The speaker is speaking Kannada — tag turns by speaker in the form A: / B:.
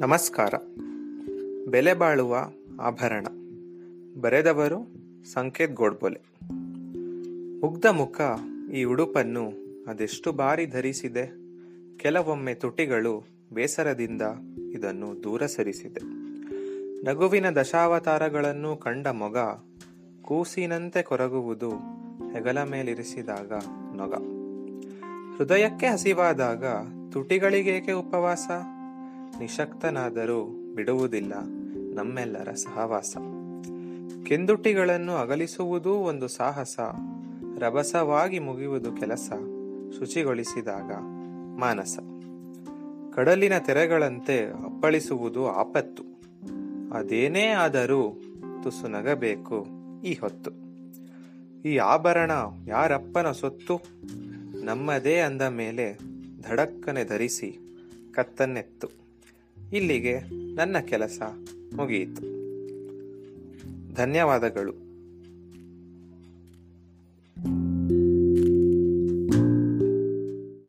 A: ನಮಸ್ಕಾರ. ಬೆಲೆ ಬಾಳುವ ಆಭರಣ. ಬರೆದವರು ಸಂಕೇತ್ ಗೋಡ್ಬೊಲೆ. ಮುಗ್ಧ ಮುಖ ಈ ಉಡುಪನ್ನು ಅದೆಷ್ಟು ಬಾರಿ ಧರಿಸಿದೆ? ಕೆಲವೊಮ್ಮೆ ತುಟಿಗಳು ಬೇಸರದಿಂದ ಇದನ್ನು ದೂರ ಸರಿಸಿದೆ. ನಗುವಿನ ದಶಾವತಾರಗಳನ್ನು ಕಂಡ ಮೊಗ ಕೂಸಿನಂತೆ ಕೊರಗುವುದು ಹೆಗಲ ಮೇಲಿರಿಸಿದಾಗ ನೊಗ. ಹೃದಯಕ್ಕೆ ಹಸಿವಾದಾಗ ತುಟಿಗಳಿಗೇಕೆ ಉಪವಾಸ? ನಿಶಕ್ತನಾದರೂ ಬಿಡುವುದಿಲ್ಲ ನಮ್ಮೆಲ್ಲರ ಸಹವಾಸ. ಕೆಂದುಟಿಗಳನ್ನು ಅಗಲಿಸುವುದೂ ಒಂದು ಸಾಹಸ. ರಭಸವಾಗಿ ಮುಗಿಯುವುದು ಕೆಲಸ. ಶುಚಿಗೊಳಿಸಿದಾಗ ಮಾನಸ. ಕಡಲಿನ ತೆರೆಗಳಂತೆ ಅಪ್ಪಳಿಸುವುದು ಆಪತ್ತು. ಅದೇನೇ ಆದರೂ ತುಸು ನಗಬೇಕು ಈ ಹೊತ್ತು. ಈ ಆಭರಣ ಯಾರಪ್ಪನ ಸೊತ್ತು? ನಮ್ಮದೇ ಅಂದ ಮೇಲೆ ಧಡಕ್ಕನೆ ಧರಿಸಿ ಕತ್ತನ್ನೆತ್ತು. ಇಲ್ಲಿಗೆ ನನ್ನ ಕೆಲಸ ಮುಗಿಯಿತು. ಧನ್ಯವಾದಗಳು.